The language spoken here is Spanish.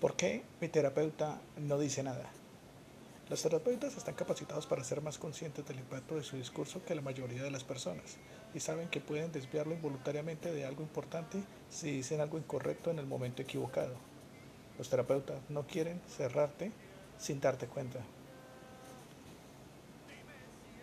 ¿Por qué mi terapeuta no dice nada? Los terapeutas están capacitados para ser más conscientes del impacto de su discurso que la mayoría de las personas y saben que pueden desviarlo involuntariamente de algo importante si dicen algo incorrecto en el momento equivocado. Los terapeutas no quieren cerrarte sin darte cuenta.